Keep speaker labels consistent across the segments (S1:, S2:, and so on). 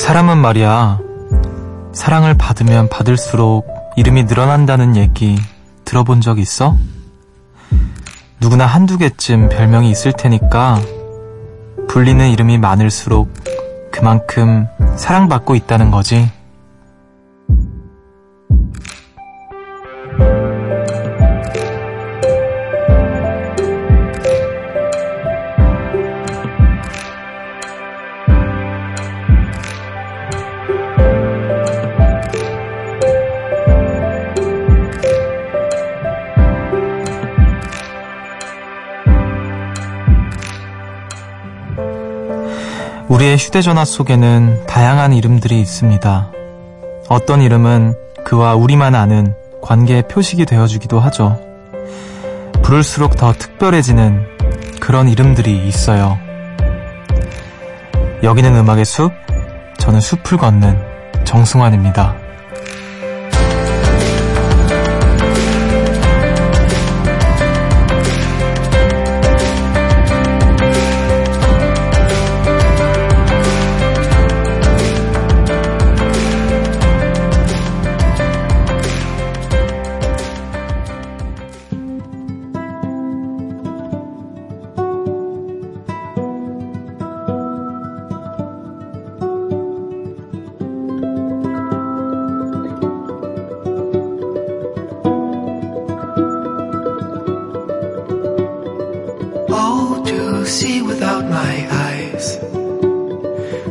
S1: 사람은 말이야, 사랑을 받으면 받을수록 이름이 늘어난다는 얘기 들어본 적 있어? 누구나 한두 개쯤 별명이 있을 테니까 불리는 이름이 많을수록 그만큼 사랑받고 있다는 거지. 우리의 휴대전화 속에는 다양한 이름들이 있습니다. 어떤 이름은 그와 우리만 아는 관계의 표식이 되어주기도 하죠. 부를수록 더 특별해지는 그런 이름들이 있어요. 여기는 음악의 숲, 저는 숲을 걷는 정승환입니다.
S2: my eyes.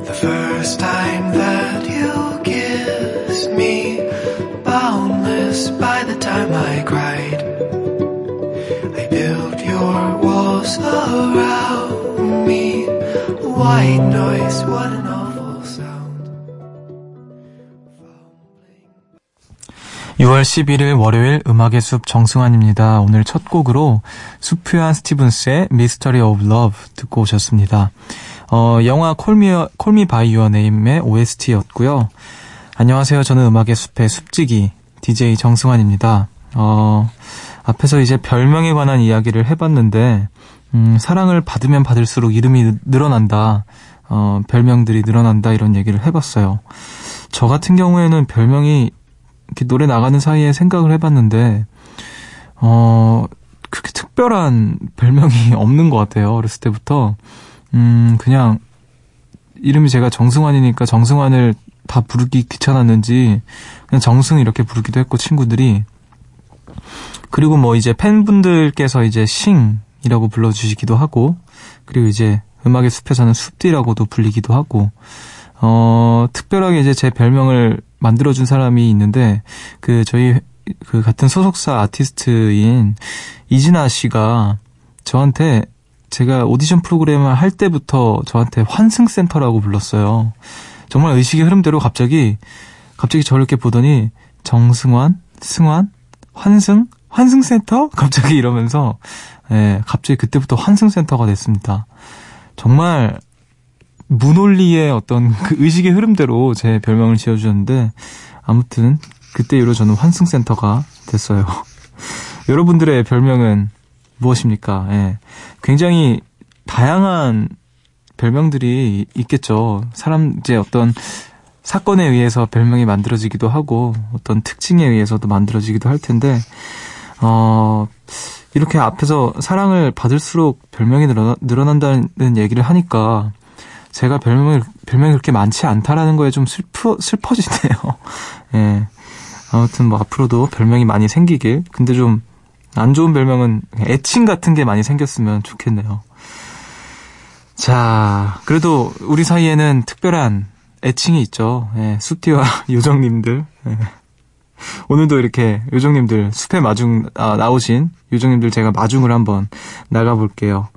S2: The first time that you kissed me, boundless by the time I cried. I built your walls around me, white noise, what
S1: 6월 11일 월요일 음악의 숲 정승환입니다. 오늘 첫 곡으로 수프얀 스티븐스의 Mystery of Love 듣고 오셨습니다. 어, 영화 Call Me, Call Me by Your Name의 OST였고요. 안녕하세요. 저는 음악의 숲의 숲지기 DJ 정승환입니다. 어, 앞에서 이제 별명에 관한 이야기를 해봤는데, 음, 사랑을 받으면 받을수록 이름이 늘어난다. 어, 별명들이 늘어난다. 이런 얘기를 해봤어요. 저 같은 경우에는 별명이 이렇게 노래 나가는 사이에 생각을 해봤는데, 어, 그렇게 특별한 별명이 없는 것 같아요. 어렸을 때부터. 음, 그냥, 이름이 제가 정승환이니까 정승환을 다 부르기 귀찮았는지, 그냥 정승 이렇게 부르기도 했고, 친구들이. 그리고 뭐 이제 팬분들께서 이제 싱이라고 불러주시기도 하고, 그리고 이제 음악의 숲에서는 숲디라고도 불리기도 하고, 어, 특별하게 이제 제 별명을 만들어준 사람이 있는데, 그, 저희, 그 같은 소속사 아티스트인 이진아 씨가 저한테 제가 오디션 프로그램을 할 때부터 저한테 환승센터라고 불렀어요. 정말 의식의 흐름대로 갑자기, 갑자기 저를 이렇게 보더니, 정승환? 승환? 환승? 환승센터? 갑자기 이러면서, 예, 갑자기 그때부터 환승센터가 됐습니다. 정말 문홀리의 어떤 그 의식의 흐름대로 제 별명을 지어주셨는데 아무튼 그때 이후로 저는 환승센터가 됐어요. 여러분들의 별명은 무엇입니까? 예. 굉장히 다양한 별명들이 있겠죠. 사람 이제 어떤 사건에 의해서 별명이 만들어지기도 하고 어떤 특징에 의해서도 만들어지기도 할 텐데 어 이렇게 앞에서 사랑을 받을수록 별명이 늘어나, 늘어난다는 얘기를 하니까 제가 별명이, 별명이 그렇게 많지 않다라는 거에 좀 슬퍼, 슬퍼지네요. 예. 아무튼 뭐 앞으로도 별명이 많이 생기길. 근데 좀 안 좋은 별명은 애칭 같은 게 많이 생겼으면 좋겠네요. 자, 그래도 우리 사이에는 특별한 애칭이 있죠. 예, 수티와 요정님들. 예. 오늘도 이렇게 요정님들 숲에 마중 아, 나오신 요정님들 제가 마중을 한번 나가볼게요.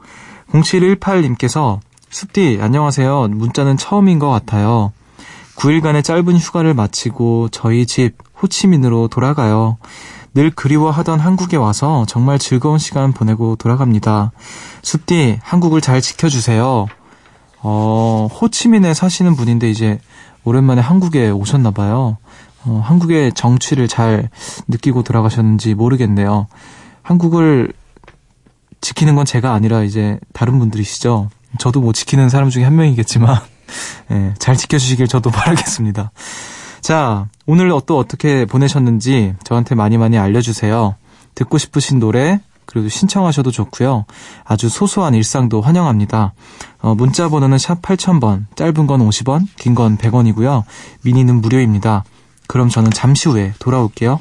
S1: 0718님께서 숲디, 안녕하세요. 문자는 처음인 것 같아요. 9일간의 짧은 휴가를 마치고 저희 집 호치민으로 돌아가요. 늘 그리워하던 한국에 와서 정말 즐거운 시간 보내고 돌아갑니다. 숲디, 한국을 잘 지켜주세요. 어, 호치민에 사시는 분인데 이제 오랜만에 한국에 오셨나봐요. 어, 한국의 정취를 잘 느끼고 돌아가셨는지 모르겠네요. 한국을 지키는 건 제가 아니라 이제 다른 분들이시죠. 저도 뭐 지키는 사람 중에 한 명이겠지만 예, 잘 지켜주시길 저도 바라겠습니다. 자, 오늘 또 어떻게 보내셨는지 저한테 많이 많이 알려주세요. 듣고 싶으신 노래, 그리고 신청하셔도 좋고요. 아주 소소한 일상도 환영합니다. 어, 문자 번호는 샵 8000번, 짧은 건 50원, 긴 건 100원이고요. 미니는 무료입니다. 그럼 저는 잠시 후에 돌아올게요.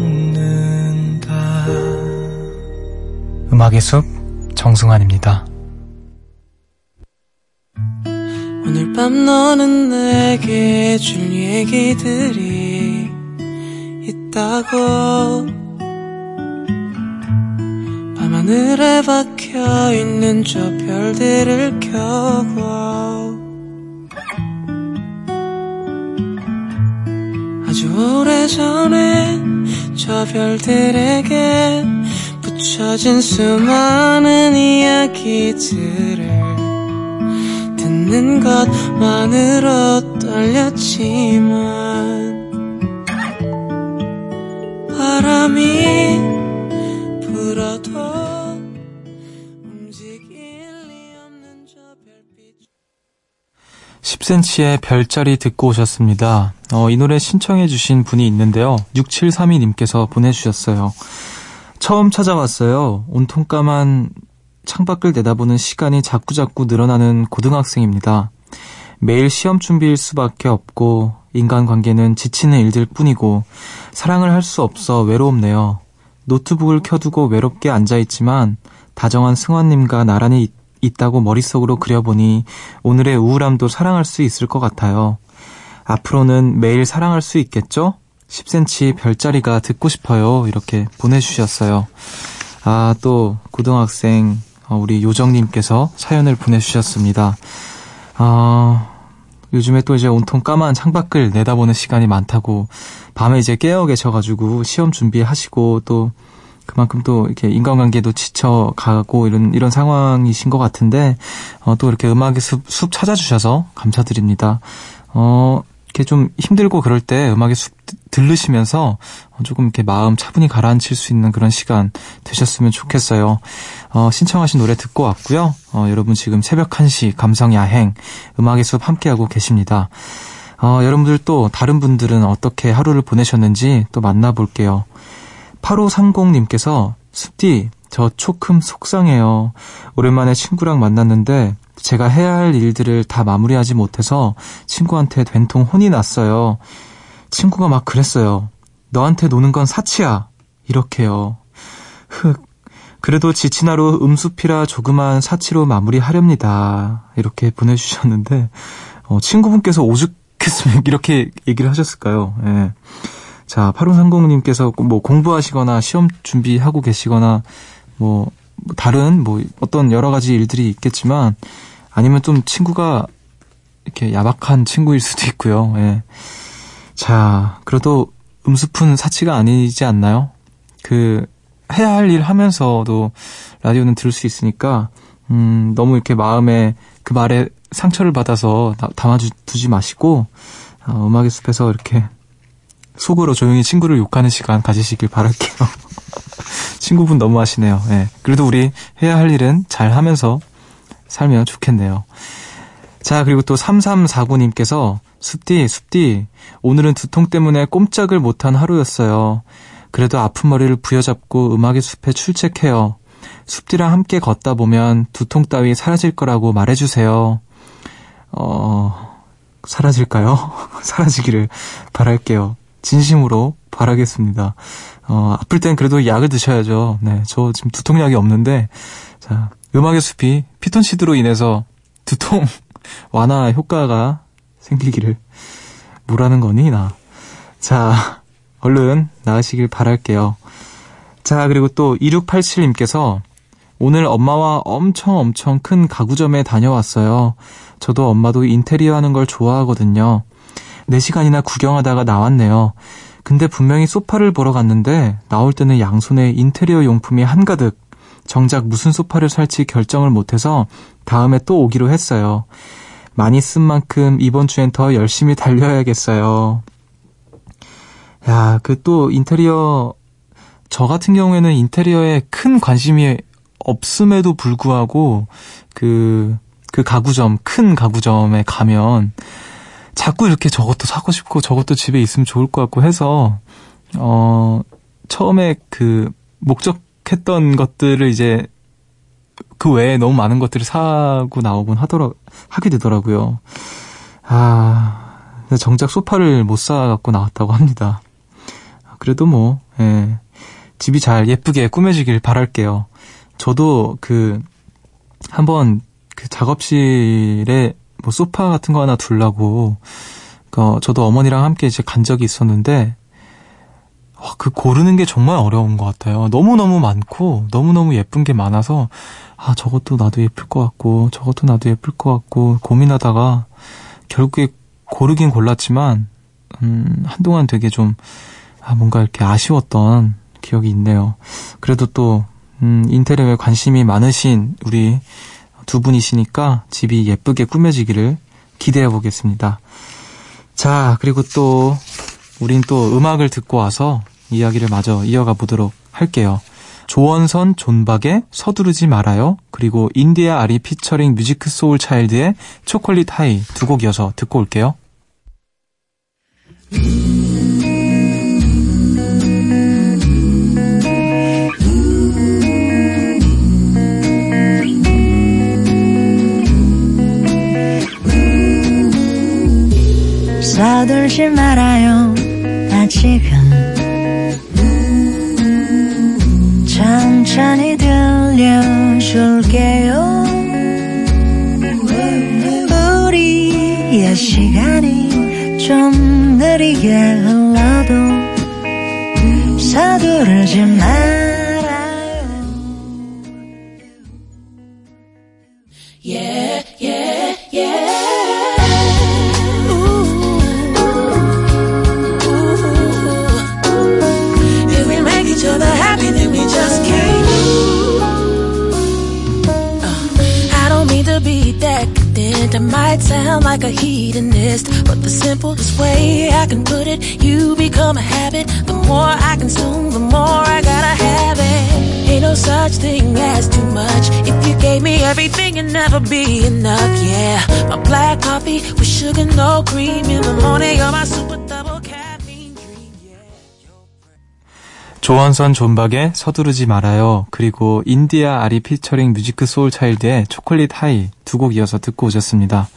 S1: 음악의 숲 정승환입니다. 오늘 밤 너는 내게 줄 얘기들이 있다고. 하늘에 박혀 있는 저 별들을 켜고. 아주 오래전에 저 별들에게 붙여진 수많은 이야기들을 듣는 것만으로 떨렸지만 바람이 10cm의 별자리 듣고 오셨습니다. 어, 이 노래 신청해주신 분이 있는데요. 6732님께서 보내주셨어요. 처음 찾아왔어요. 온통 까만 창밖을 내다보는 시간이 자꾸자꾸 늘어나는 고등학생입니다. 매일 시험 준비일 수밖에 없고, 인간관계는 지치는 일들 뿐이고, 사랑을 할 수 없어 외롭네요. 노트북을 켜두고 외롭게 앉아있지만, 다정한 승환님과 나란히 있다고 머릿속으로 그려보니 오늘의 우울함도 사랑할 수 있을 것 같아요. 앞으로는 매일 사랑할 수 있겠죠? 10cm 별자리가 듣고 싶어요. 이렇게 보내주셨어요. 아, 또, 고등학생, 어, 우리 요정님께서 사연을 보내주셨습니다. 아, 요즘에 또 이제 온통 까만 창밖을 내다보는 시간이 많다고, 밤에 이제 깨어 계셔가지고 시험 준비하시고 또 그만큼 또 이렇게 인간관계도 지쳐가고 이런 이런 상황이신 것 같은데 어, 또 이렇게 음악의 숲, 숲 찾아주셔서 감사드립니다. 어, 이렇게 좀 힘들고 그럴 때 음악의 숲 들르시면서 조금 이렇게 마음 차분히 가라앉힐 수 있는 그런 시간 되셨으면 좋겠어요. 어, 신청하신 노래 듣고 왔고요. 어, 여러분 지금 새벽 1시 감성 야행 음악의 숲 함께하고 계십니다. 어, 여러분들 또 다른 분들은 어떻게 하루를 보내셨는지 또 만나볼게요. 8530님께서 숲디 저 초큼 속상해요. 오랜만에 친구랑 만났는데 제가 해야 할 일들을 다 마무리하지 못해서 친구한테 된통 혼이 났어요. 친구가 막 그랬어요. 너한테 노는 건 사치야. 이렇게요. 흑. 그래도 지친 하루 음수피라 조그만 사치로 마무리하렵니다. 이렇게 보내주셨는데, 어, 친구분께서 오죽했으면 이렇게 얘기를 하셨을까요? 예. 자, 8530님께서 뭐 공부하시거나 시험 준비하고 계시거나 뭐 다른 뭐 어떤 여러 가지 일들이 있겠지만 아니면 좀 친구가 이렇게 야박한 친구일 수도 있고요. 예. 자, 그래도 음수푼 사치가 아니지 않나요? 그 해야 할 일 하면서도 라디오는 들을 수 있으니까 음, 너무 이렇게 마음에 그 말에 상처를 받아서 담아두지 마시고 어, 음악의 숲에서 이렇게 속으로 조용히 친구를 욕하는 시간 가지시길 바랄게요. 친구분 너무 하시네요. 네. 그래도 우리 해야 할 일은 잘 하면서 살면 좋겠네요. 자, 그리고 또 3349님께서 숲디, 숲디, 오늘은 두통 때문에 꼼짝을 못한 하루였어요. 그래도 아픈 머리를 부여잡고 음악의 숲에 출첵해요. 숲디랑 함께 걷다 보면 두통 따위 사라질 거라고 말해주세요. 어, 사라질까요? 사라지기를 바랄게요. 진심으로 바라겠습니다. 어, 아플 땐 그래도 약을 드셔야죠. 네, 저 지금 두통약이 없는데, 자, 음악의 숲이 피톤치드로 인해서 두통 완화 효과가 생기기를 뭐라는 거니, 나. 자, 얼른 나으시길 바랄게요. 자, 그리고 또 2687님께서 오늘 엄마와 엄청 엄청 큰 가구점에 다녀왔어요. 저도 엄마도 인테리어 하는 걸 좋아하거든요. 4시간이나 구경하다가 나왔네요. 근데 분명히 소파를 보러 갔는데 나올 때는 양손에 인테리어 용품이 한가득. 정작 무슨 소파를 살지 결정을 못해서 다음에 또 오기로 했어요. 많이 쓴 만큼 이번 주엔 더 열심히 달려야겠어요. 야, 그 또 인테리어, 저 같은 경우에는 인테리어에 큰 관심이 없음에도 불구하고 그, 그 가구점, 큰 가구점에 가면 자꾸 이렇게 저것도 사고 싶고 저것도 집에 있으면 좋을 것 같고 해서, 어, 처음에 그 목적했던 것들을 이제 그 외에 너무 많은 것들을 사고 나오곤 하더라, 하게 되더라고요. 아, 정작 소파를 못 사갖고 나왔다고 합니다. 그래도 뭐, 예, 집이 잘 예쁘게 꾸며지길 바랄게요. 저도 그, 한번 그 작업실에 뭐 소파 같은 거 하나 둘라고, 그, 저도 어머니랑 함께 이제 간 적이 있었는데, 그 고르는 게 정말 어려운 것 같아요. 너무너무 많고, 너무너무 예쁜 게 많아서, 아, 저것도 나도 예쁠 것 같고, 저것도 나도 예쁠 것 같고, 고민하다가, 결국에 고르긴 골랐지만, 음, 한동안 되게 좀, 아, 뭔가 이렇게 아쉬웠던 기억이 있네요. 그래도 또, 음, 인테리어에 관심이 많으신 우리 두 분이시니까 집이 예쁘게 꾸며지기를 기대해 보겠습니다. 자, 그리고 또, 우린 또 음악을 듣고 와서 이야기를 마저 이어가 보도록 할게요. 조원선 존박의 서두르지 말아요. 그리고 인디아 아리 피처링 뮤지크 소울 차일드의 Chocolate High 두 곡 이어서 듣고 올게요. 서둘지 말아요. 나 지금 들려줄게요. 우리의 시간이 좀 느리게 흘러도 서두르지 말 never be enough. Yeah, my black coffee with sugar, no cream in the morning. You're my super double caffeine dream. Yeah. 조원선 존박의 서두르지 말아요. 그리고 인디아 아리 피처링 뮤지크 소울 차일드의 Chocolate High 두 곡 이어서 듣고 오셨습니다.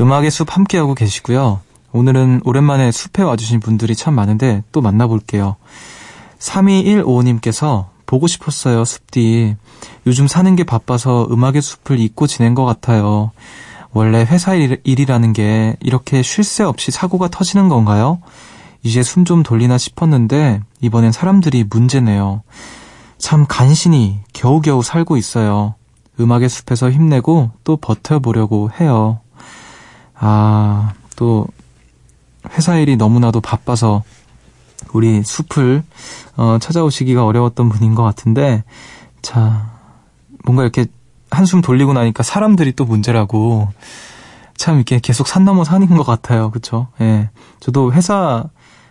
S1: 음악의 숲 함께하고 계시고요. 오늘은 오랜만에 숲에 와주신 분들이 참 많은데 또 만나볼게요. 3215님께서 보고 싶었어요, 숲디. 요즘 사는 게 바빠서 음악의 숲을 잊고 지낸 것 같아요. 원래 회사 일, 일이라는 게 이렇게 쉴 새 없이 사고가 터지는 건가요? 이제 숨 좀 돌리나 싶었는데 이번엔 사람들이 문제네요. 참 간신히 겨우겨우 살고 있어요. 음악의 숲에서 힘내고 또 버텨보려고 해요. 아, 또 회사 일이 너무나도 바빠서 우리 숲을 어, 찾아오시기가 어려웠던 분인 것 같은데 자 뭔가 이렇게 한숨 돌리고 나니까 사람들이 또 문제라고 참 이렇게 계속 산 넘어 산인 것 같아요. 그쵸? 예. 저도 회사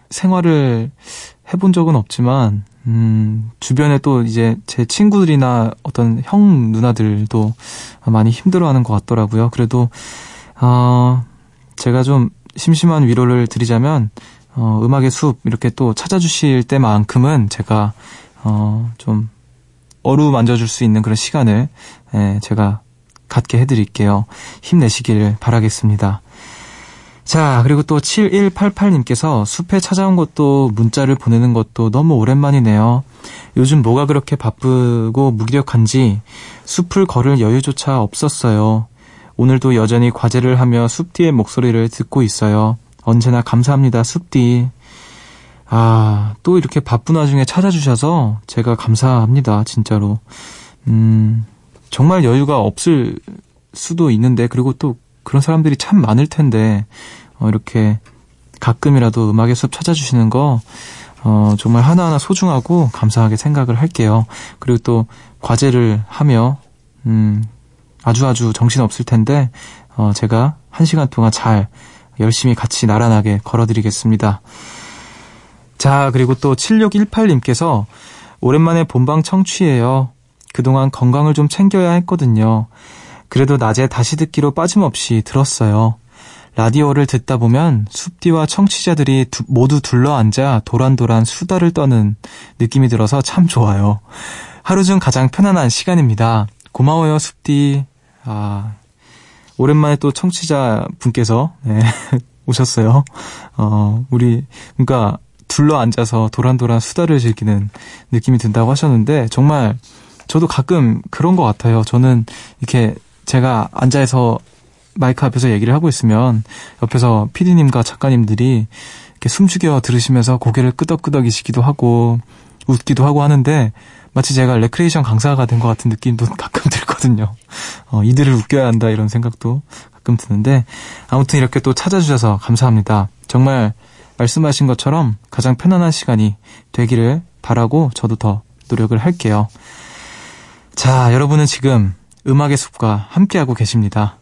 S1: 생활을 해본 적은 없지만, 음, 주변에 또 이제 제 친구들이나 어떤 형 누나들도 많이 힘들어 하는 것 같더라고요. 그래도, 어, 제가 좀 심심한 위로를 드리자면, 어, 음악의 숲 이렇게 또 찾아주실 때만큼은 제가, 어, 좀 어루 만져줄 수 있는 그런 시간을, 예, 제가 갖게 해드릴게요. 힘내시길 바라겠습니다. 자, 그리고 또 7188님께서 숲에 찾아온 것도 문자를 보내는 것도 너무 오랜만이네요. 요즘 뭐가 그렇게 바쁘고 무기력한지 숲을 걸을 여유조차 없었어요. 오늘도 여전히 과제를 하며 숲디의 목소리를 듣고 있어요. 언제나 감사합니다, 숲디. 아, 또 이렇게 바쁜 와중에 찾아주셔서 제가 감사합니다, 진짜로. 음, 정말 여유가 없을 수도 있는데, 그리고 또 그런 사람들이 참 많을 텐데, 어, 이렇게 가끔이라도 음악의 숲 찾아주시는 거, 어, 정말 하나하나 소중하고 감사하게 생각을 할게요. 그리고 또 과제를 하며, 음, 아주 아주 정신 없을 텐데, 어, 제가 한 시간 동안 잘 열심히 같이 나란하게 걸어드리겠습니다. 자, 그리고 또 7618님께서 오랜만에 본방 청취해요. 그동안 건강을 좀 챙겨야 했거든요. 그래도 낮에 다시 듣기로 빠짐없이 들었어요. 라디오를 듣다 보면 숲디와 청취자들이 두, 모두 둘러앉아 도란도란 수다를 떠는 느낌이 들어서 참 좋아요. 하루 중 가장 편안한 시간입니다. 고마워요, 숲디. 아, 오랜만에 또 청취자 분께서, 네, 오셨어요. 어, 우리, 그러니까, 둘러 앉아서 도란도란 수다를 즐기는 느낌이 든다고 하셨는데, 정말, 저도 가끔 그런 것 같아요. 저는 이렇게 제가 앉아서 마이크 앞에서 얘기를 하고 있으면 옆에서 피디님과 작가님들이 이렇게 숨죽여 들으시면서 고개를 끄덕끄덕이시기도 하고 웃기도 하고 하는데 마치 제가 레크레이션 강사가 된 것 같은 느낌도 가끔 들거든요. 어, 이들을 웃겨야 한다 이런 생각도 가끔 드는데 아무튼 이렇게 또 찾아주셔서 감사합니다. 정말 말씀하신 것처럼 가장 편안한 시간이 되기를 바라고 저도 더 노력을 할게요. 자, 여러분은 지금 음악의 숲과 함께하고 계십니다.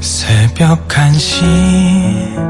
S1: 새벽 1시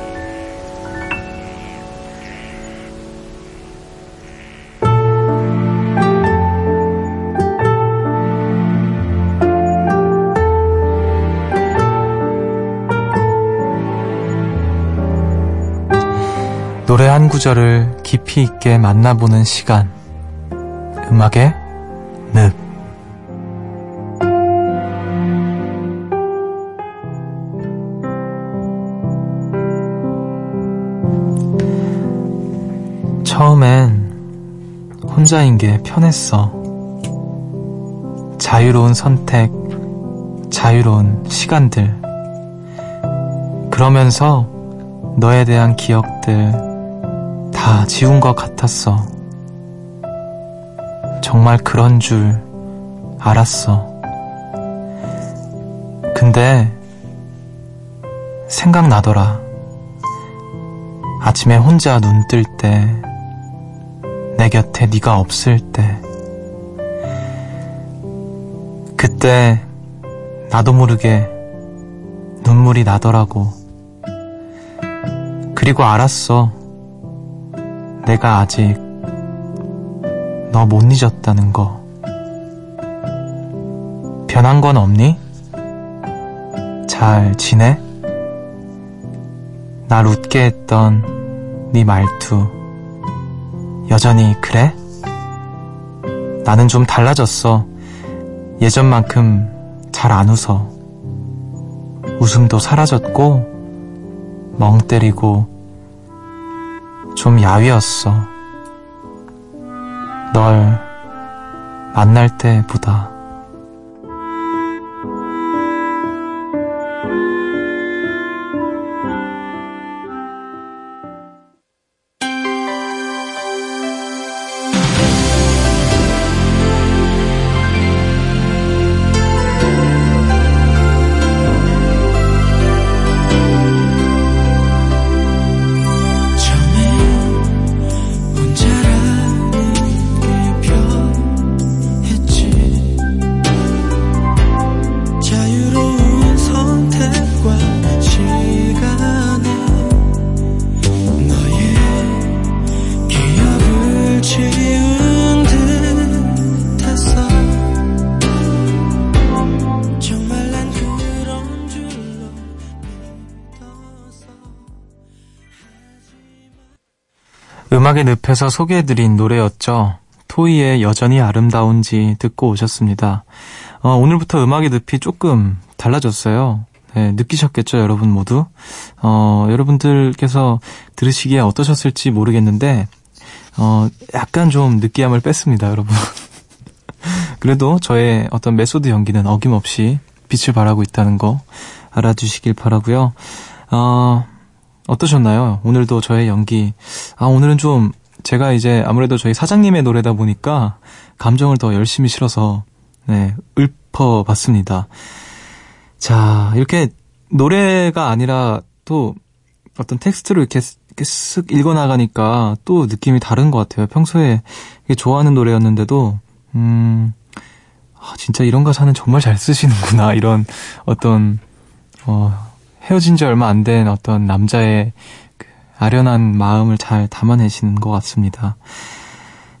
S1: 구절을 깊이 있게 만나보는 시간. 음악의 늪. 처음엔 혼자인 게 편했어. 자유로운 선택, 자유로운 시간들. 그러면서 너에 대한 기억들, 다 지운 것 같았어. 정말 그런 줄 알았어. 근데 생각나더라. 아침에 혼자 눈 뜰 때, 내 곁에 네가 없을 때, 그때 나도 모르게 눈물이 나더라고. 그리고 알았어. 내가 아직 너 못 잊었다는 거. 변한 건 없니? 잘 지내? 날 웃게 했던 네 말투. 여전히 그래? 나는 좀 달라졌어. 예전만큼 잘 안 웃어. 웃음도 사라졌고, 멍 때리고, 좀 야위었어. 널 만날 때보다. 음악의 늪에서 소개해드린 노래였죠. 토이의 여전히 아름다운지 듣고 오셨습니다. 어, 오늘부터 음악의 늪이 조금 달라졌어요. 네, 느끼셨겠죠, 여러분 모두? 어, 여러분들께서 들으시기에 어떠셨을지 모르겠는데, 어, 약간 좀 느끼함을 뺐습니다, 여러분. 그래도 저의 어떤 method 연기는 어김없이 빛을 발하고 있다는 거 알아주시길 바라고요. 어, 어떠셨나요? 오늘도 저의 연기. 아, 오늘은 좀 제가 이제 아무래도 저희 사장님의 노래다 보니까 감정을 더 열심히 실어서 네, 읊어 봤습니다. 자, 이렇게 노래가 아니라 또 어떤 이렇게, 이렇게 쓱 읽어나가니까 또 느낌이 다른 것 같아요. 평소에 좋아하는 노래였는데도, 음, 아, 진짜 이런 가사는 정말 잘 쓰시는구나. 이런 어떤, 어, 헤어진 지 얼마 안 된 어떤 남자의 그 아련한 마음을 잘 담아내시는 것 같습니다.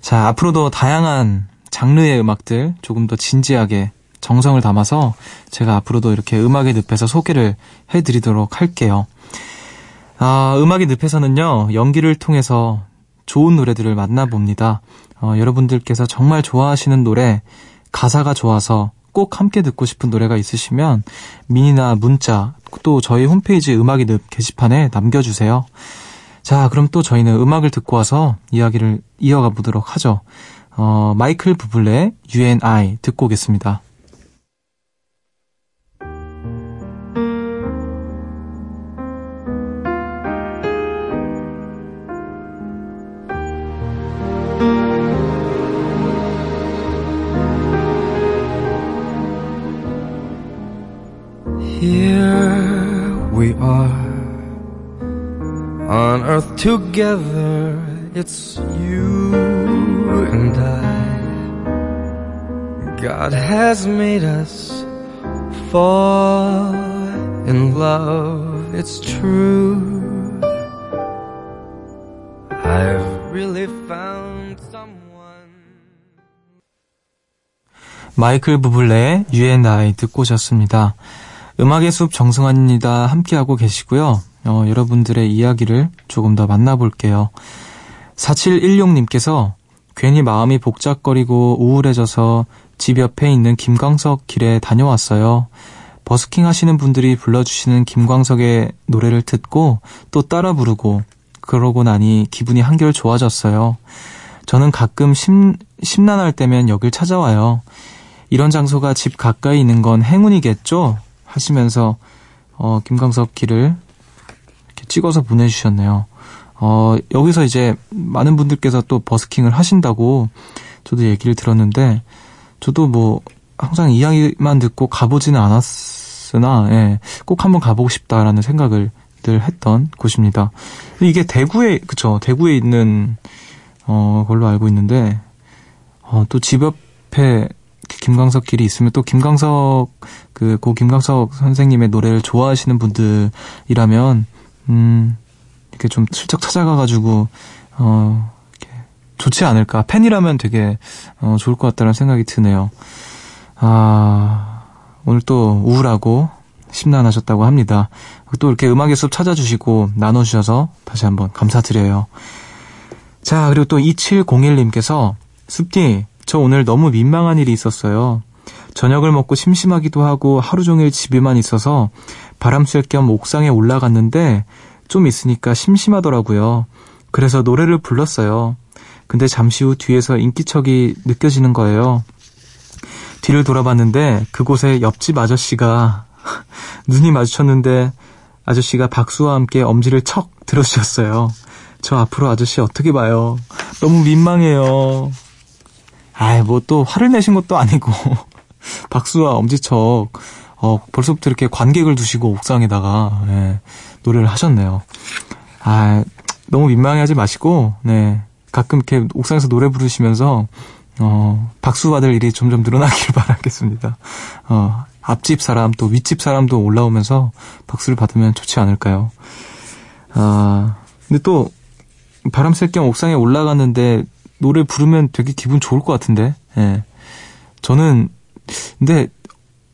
S1: 자, 앞으로도 다양한 장르의 음악들 조금 더 진지하게 정성을 담아서 제가 앞으로도 이렇게 음악의 늪에서 소개를 해드리도록 할게요. 아, 음악의 늪에서는요, 연기를 통해서 좋은 노래들을 만나봅니다. 어, 여러분들께서 정말 좋아하시는 노래, 가사가 좋아서 꼭 함께 듣고 싶은 노래가 있으시면 미니나 문자 또 저희 홈페이지 음악의 늪 게시판에 남겨주세요. 자, 그럼 또 저희는 음악을 듣고 와서 이야기를 이어가 보도록 하죠. 어, 마이클 부블레 UNI 듣고 오겠습니다. Together. It's you and I. God has made us fall in love. It's true. I've really found someone. 마이클 부블레의 You and I 듣고 오셨습니다. 음악의 숲 정승환입니다. 함께하고 계시고요. 어, 여러분들의 이야기를 조금 더 만나볼게요. 4716님께서 괜히 마음이 복잡거리고 우울해져서 집 옆에 있는 김광석 길에 다녀왔어요. 버스킹 하시는 분들이 불러주시는 김광석의 노래를 듣고 또 따라 부르고 그러고 나니 기분이 한결 좋아졌어요. 저는 가끔 심, 심란할 때면 여길 찾아와요. 이런 장소가 집 가까이 있는 건 행운이겠죠? 하시면서 어, 김광석 길을 찍어서 보내주셨네요. 어, 여기서 이제 많은 분들께서 또 버스킹을 하신다고 저도 얘기를 들었는데, 저도 뭐, 항상 이야기만 듣고 가보지는 않았으나, 예, 꼭 한번 가보고 싶다라는 생각을 늘 했던 곳입니다. 이게 대구에, 그쵸, 대구에 있는, 어, 걸로 알고 있는데, 어, 또 집 옆에 김광석 길이 있으면 또 김광석, 그, 고 김광석 선생님의 노래를 좋아하시는 분들이라면, 음, 이렇게 좀 슬쩍 찾아가가지고, 어, 이렇게 좋지 않을까. 팬이라면 되게, 어, 좋을 것 같다는 생각이 드네요. 아, 오늘 또 우울하고 심란하셨다고 합니다. 또 이렇게 음악의 숲 찾아주시고 나눠주셔서 다시 한번 감사드려요. 자, 그리고 또 2701님께서 숲디, 저 오늘 너무 민망한 일이 있었어요. 저녁을 먹고 심심하기도 하고 하루 종일 집에만 있어서 바람 쐴 겸 옥상에 올라갔는데 좀 있으니까 심심하더라고요. 그래서 노래를 불렀어요. 근데 잠시 후 뒤에서 인기척이 느껴지는 거예요. 뒤를 돌아봤는데 그곳에 옆집 아저씨가 눈이 마주쳤는데 아저씨가 박수와 함께 엄지를 척 들어주셨어요. 저 앞으로 아저씨 어떻게 봐요? 너무 민망해요. 아이, 뭐 또 화를 내신 것도 아니고 박수와 엄지척 어, 벌써부터 이렇게 관객을 두시고 옥상에다가, 네, 노래를 하셨네요. 아, 너무 민망해하지 마시고, 네, 가끔 이렇게 옥상에서 노래 부르시면서, 어, 박수 받을 일이 점점 늘어나길 바라겠습니다. 어, 앞집 사람, 또 윗집 사람도 올라오면서 박수를 받으면 좋지 않을까요? 아, 근데 또, 바람 쐴 겸 옥상에 올라갔는데, 노래 부르면 되게 기분 좋을 것 같은데, 예. 네. 저는, 근데,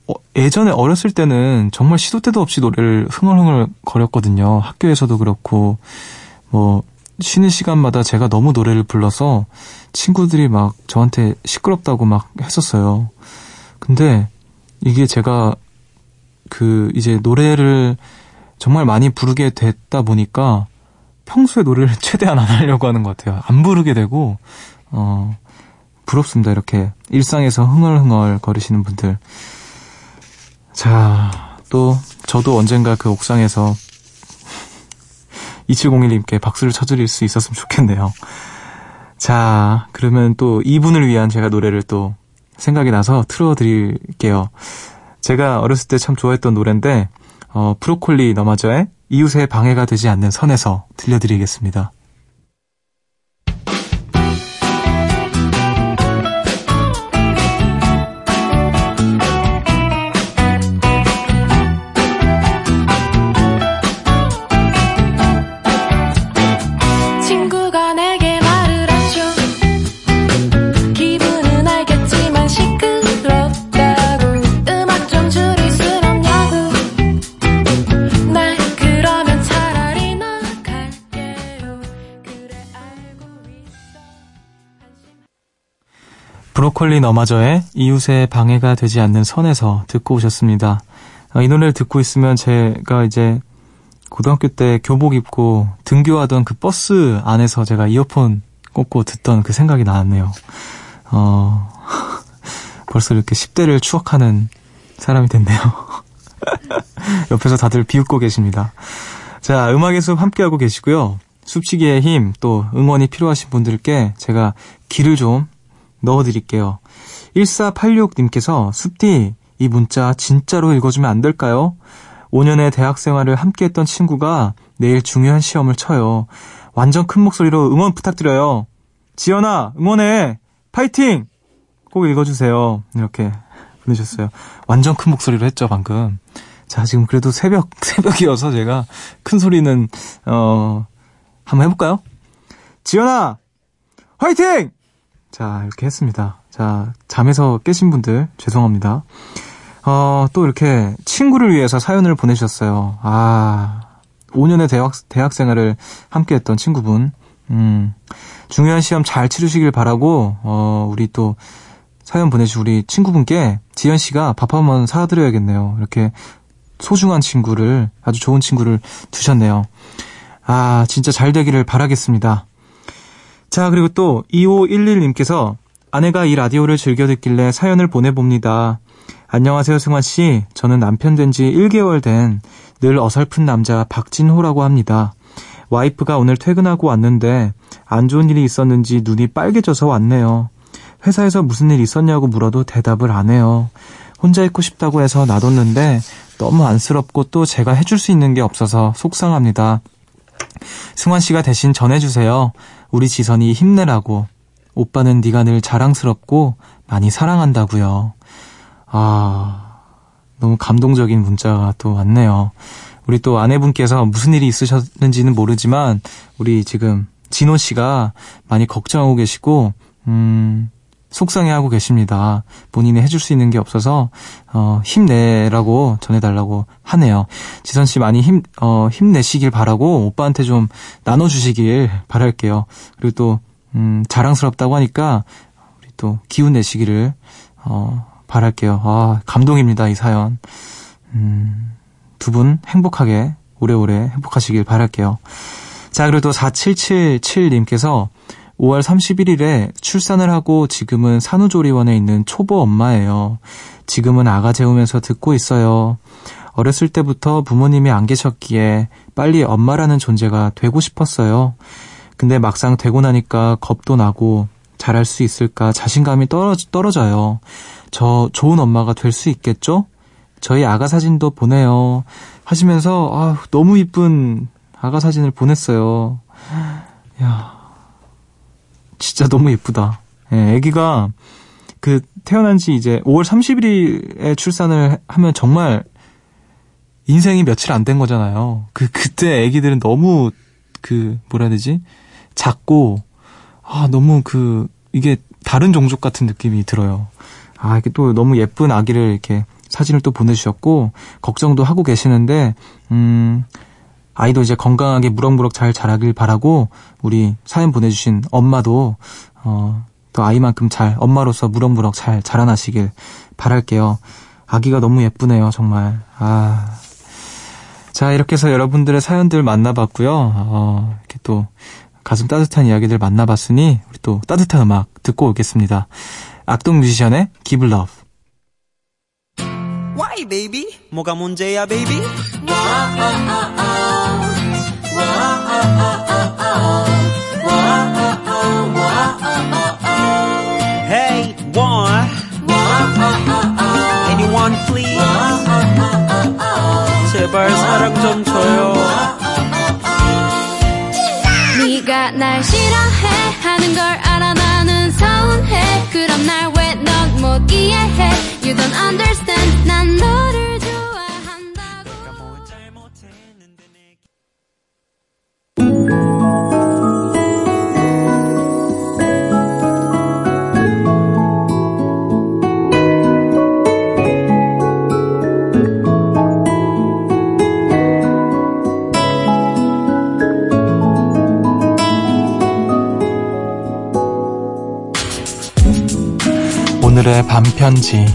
S1: 어, 예전에 어렸을 때는 정말 시도 때도 없이 노래를 흥얼흥얼 거렸거든요. 학교에서도 그렇고, 뭐, 쉬는 시간마다 제가 너무 노래를 불러서 친구들이 막 저한테 시끄럽다고 막 했었어요. 근데 이게 제가 그 이제 노래를 정말 많이 부르게 됐다 보니까 평소에 노래를 최대한 안 하려고 하는 것 같아요. 안 부르게 되고, 어, 부럽습니다. 이렇게 일상에서 흥얼흥얼 거리시는 분들. 자, 또 저도 언젠가 그 옥상에서 2701님께 박수를 쳐드릴 수 있었으면 좋겠네요. 자, 그러면 또 이분을 위한 제가 노래를 또 생각이 나서 틀어드릴게요. 제가 어렸을 때 참 좋아했던 노래인데, 어, 브로콜리 너마저의 이웃의 방해가 되지 않는 선에서 들려드리겠습니다. 브로콜리 너마저의 이웃의 방해가 되지 않는 선에서 듣고 오셨습니다. 아, 이 노래를 듣고 있으면 제가 이제 고등학교 때 교복 입고 등교하던 그 버스 안에서 제가 이어폰 꽂고 듣던 그 생각이 나왔네요. 어, 벌써 이렇게 10대를 추억하는 사람이 됐네요. 옆에서 다들 비웃고 계십니다. 자, 음악의 숲 함께하고 계시고요. 숲치기의 힘, 또 응원이 필요하신 분들께 제가 길을 좀 넣어드릴게요. 1486님께서 숲디 이 문자 진짜로 읽어주면 안 될까요? 5년의 대학 생활을 함께 했던 친구가 내일 중요한 시험을 쳐요. 완전 큰 목소리로 응원 부탁드려요. 지연아, 응원해! 파이팅! 꼭 읽어주세요. 이렇게 보내셨어요. 완전 큰 목소리로 했죠, 방금. 자, 지금 그래도 새벽, 새벽이어서 제가 큰 소리는, 어, 한번 해볼까요? 지연아! 화이팅! 자, 이렇게 했습니다. 자, 잠에서 깨신 분들, 죄송합니다. 어, 또 이렇게 친구를 위해서 사연을 보내주셨어요. 아, 5년의 대학, 대학 생활을 함께 했던 친구분. 음, 중요한 시험 잘 치르시길 바라고, 어, 우리 또 사연 보내주신 우리 친구분께 지현 씨가 밥 한번 사드려야겠네요. 이렇게 소중한 친구를, 아주 좋은 친구를 두셨네요. 아, 진짜 잘 되기를 바라겠습니다. 자, 그리고 또 2511님께서 아내가 이 라디오를 즐겨 듣길래 사연을 보내봅니다. 안녕하세요, 승환 씨. 저는 남편 된 지 1개월 된 늘 어설픈 남자 박진호라고 합니다. 와이프가 오늘 퇴근하고 왔는데 안 좋은 일이 있었는지 눈이 빨개져서 왔네요. 회사에서 무슨 일 있었냐고 물어도 대답을 안 해요. 혼자 있고 싶다고 해서 놔뒀는데 너무 안쓰럽고 또 제가 해줄 수 있는 게 없어서 속상합니다. 승환 씨가 대신 전해주세요. 우리 지선이 힘내라고. 오빠는 네가 늘 자랑스럽고 많이 사랑한다고요. 아, 너무 감동적인 문자가 또 왔네요. 우리 또 아내분께서 무슨 일이 있으셨는지는 모르지만 우리 지금 진호 씨가 많이 걱정하고 계시고 음, 속상해하고 계십니다. 본인이 해줄 수 있는 게 없어서 어, 힘내라고 전해달라고 하네요. 지선 씨 많이 힘 어, 힘내시길 바라고 오빠한테 좀 나눠주시길 바랄게요. 그리고 또 음, 자랑스럽다고 하니까 우리 또 기운 내시기를 어, 바랄게요. 아 감동입니다 이 사연. 음, 두 분 행복하게 오래오래 행복하시길 바랄게요. 자 그리고 또 4777님께서 5월 31일에 출산을 하고 지금은 산후조리원에 있는 초보 엄마예요. 지금은 아가 재우면서 듣고 있어요. 어렸을 때부터 부모님이 안 계셨기에 빨리 엄마라는 존재가 되고 싶었어요. 근데 막상 되고 나니까 겁도 나고 잘할 수 있을까 자신감이 떨어져, 떨어져요. 저 좋은 엄마가 될 수 있겠죠? 저희 아가 사진도 보내요. 하시면서 아, 너무 이쁜 아가 사진을 보냈어요. 야, 진짜 너무 예쁘다. 예, 아기가 그 태어난 지 이제 5월 30일에 출산을 하면 정말 인생이 며칠 안 된 거잖아요. 그 그때 아기들은 너무 그 뭐라 해야 되지? 작고 아 너무 그 이게 다른 종족 같은 느낌이 들어요. 아 이게 또 너무 예쁜 아기를 이렇게 사진을 또 보내주셨고 걱정도 하고 계시는데 음 아이도 이제 건강하게 무럭무럭 잘 자라길 바라고 우리 사연 보내주신 엄마도 어, 또 아이만큼 잘 엄마로서 무럭무럭 잘 자라나시길 바랄게요. 아기가 너무 예쁘네요, 정말. 아. 자, 이렇게 해서 여러분들의 사연들 만나봤고요. 어, 이렇게 또 가슴 따뜻한 이야기들 만나봤으니 우리 또 따뜻한 음악 듣고 오겠습니다. 악동 뮤지션의 Give Love.
S3: Why, baby? 뭐가 문제야, baby?
S4: 네가 날 싫어해 하는 걸 알아. 나는 서운해. 그럼 날 왜 넌 못 이해해? You don't understand. 난 너를
S1: 오늘의 반편지.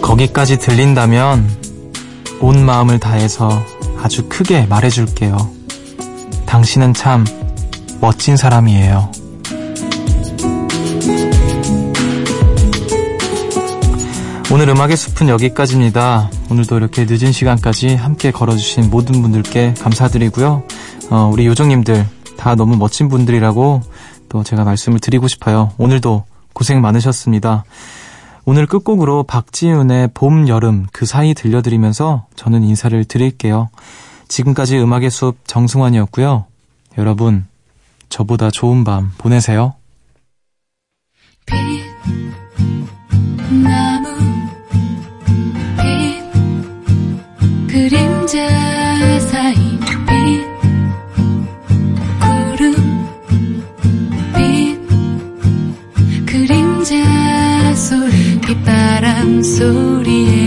S1: 거기까지 들린다면 온 마음을 다해서 아주 크게 말해줄게요. 당신은 참 멋진 사람이에요. 오늘 음악의 숲은 여기까지입니다. 오늘도 이렇게 늦은 시간까지 함께 걸어주신 모든 분들께 감사드리고요. 어, 우리 요정님들 다 너무 멋진 분들이라고 또 제가 말씀을 드리고 싶어요. 오늘도 고생 많으셨습니다. 오늘 끝곡으로 박지윤의 봄, 여름 그 사이 들려드리면서 저는 인사를 드릴게요. 지금까지 음악의 숲 정승환이었고요. 여러분, 저보다 좋은 밤 보내세요.
S4: 빛 그림자 사이 빛 구름 빛 그림자 소리 빗바람 소리에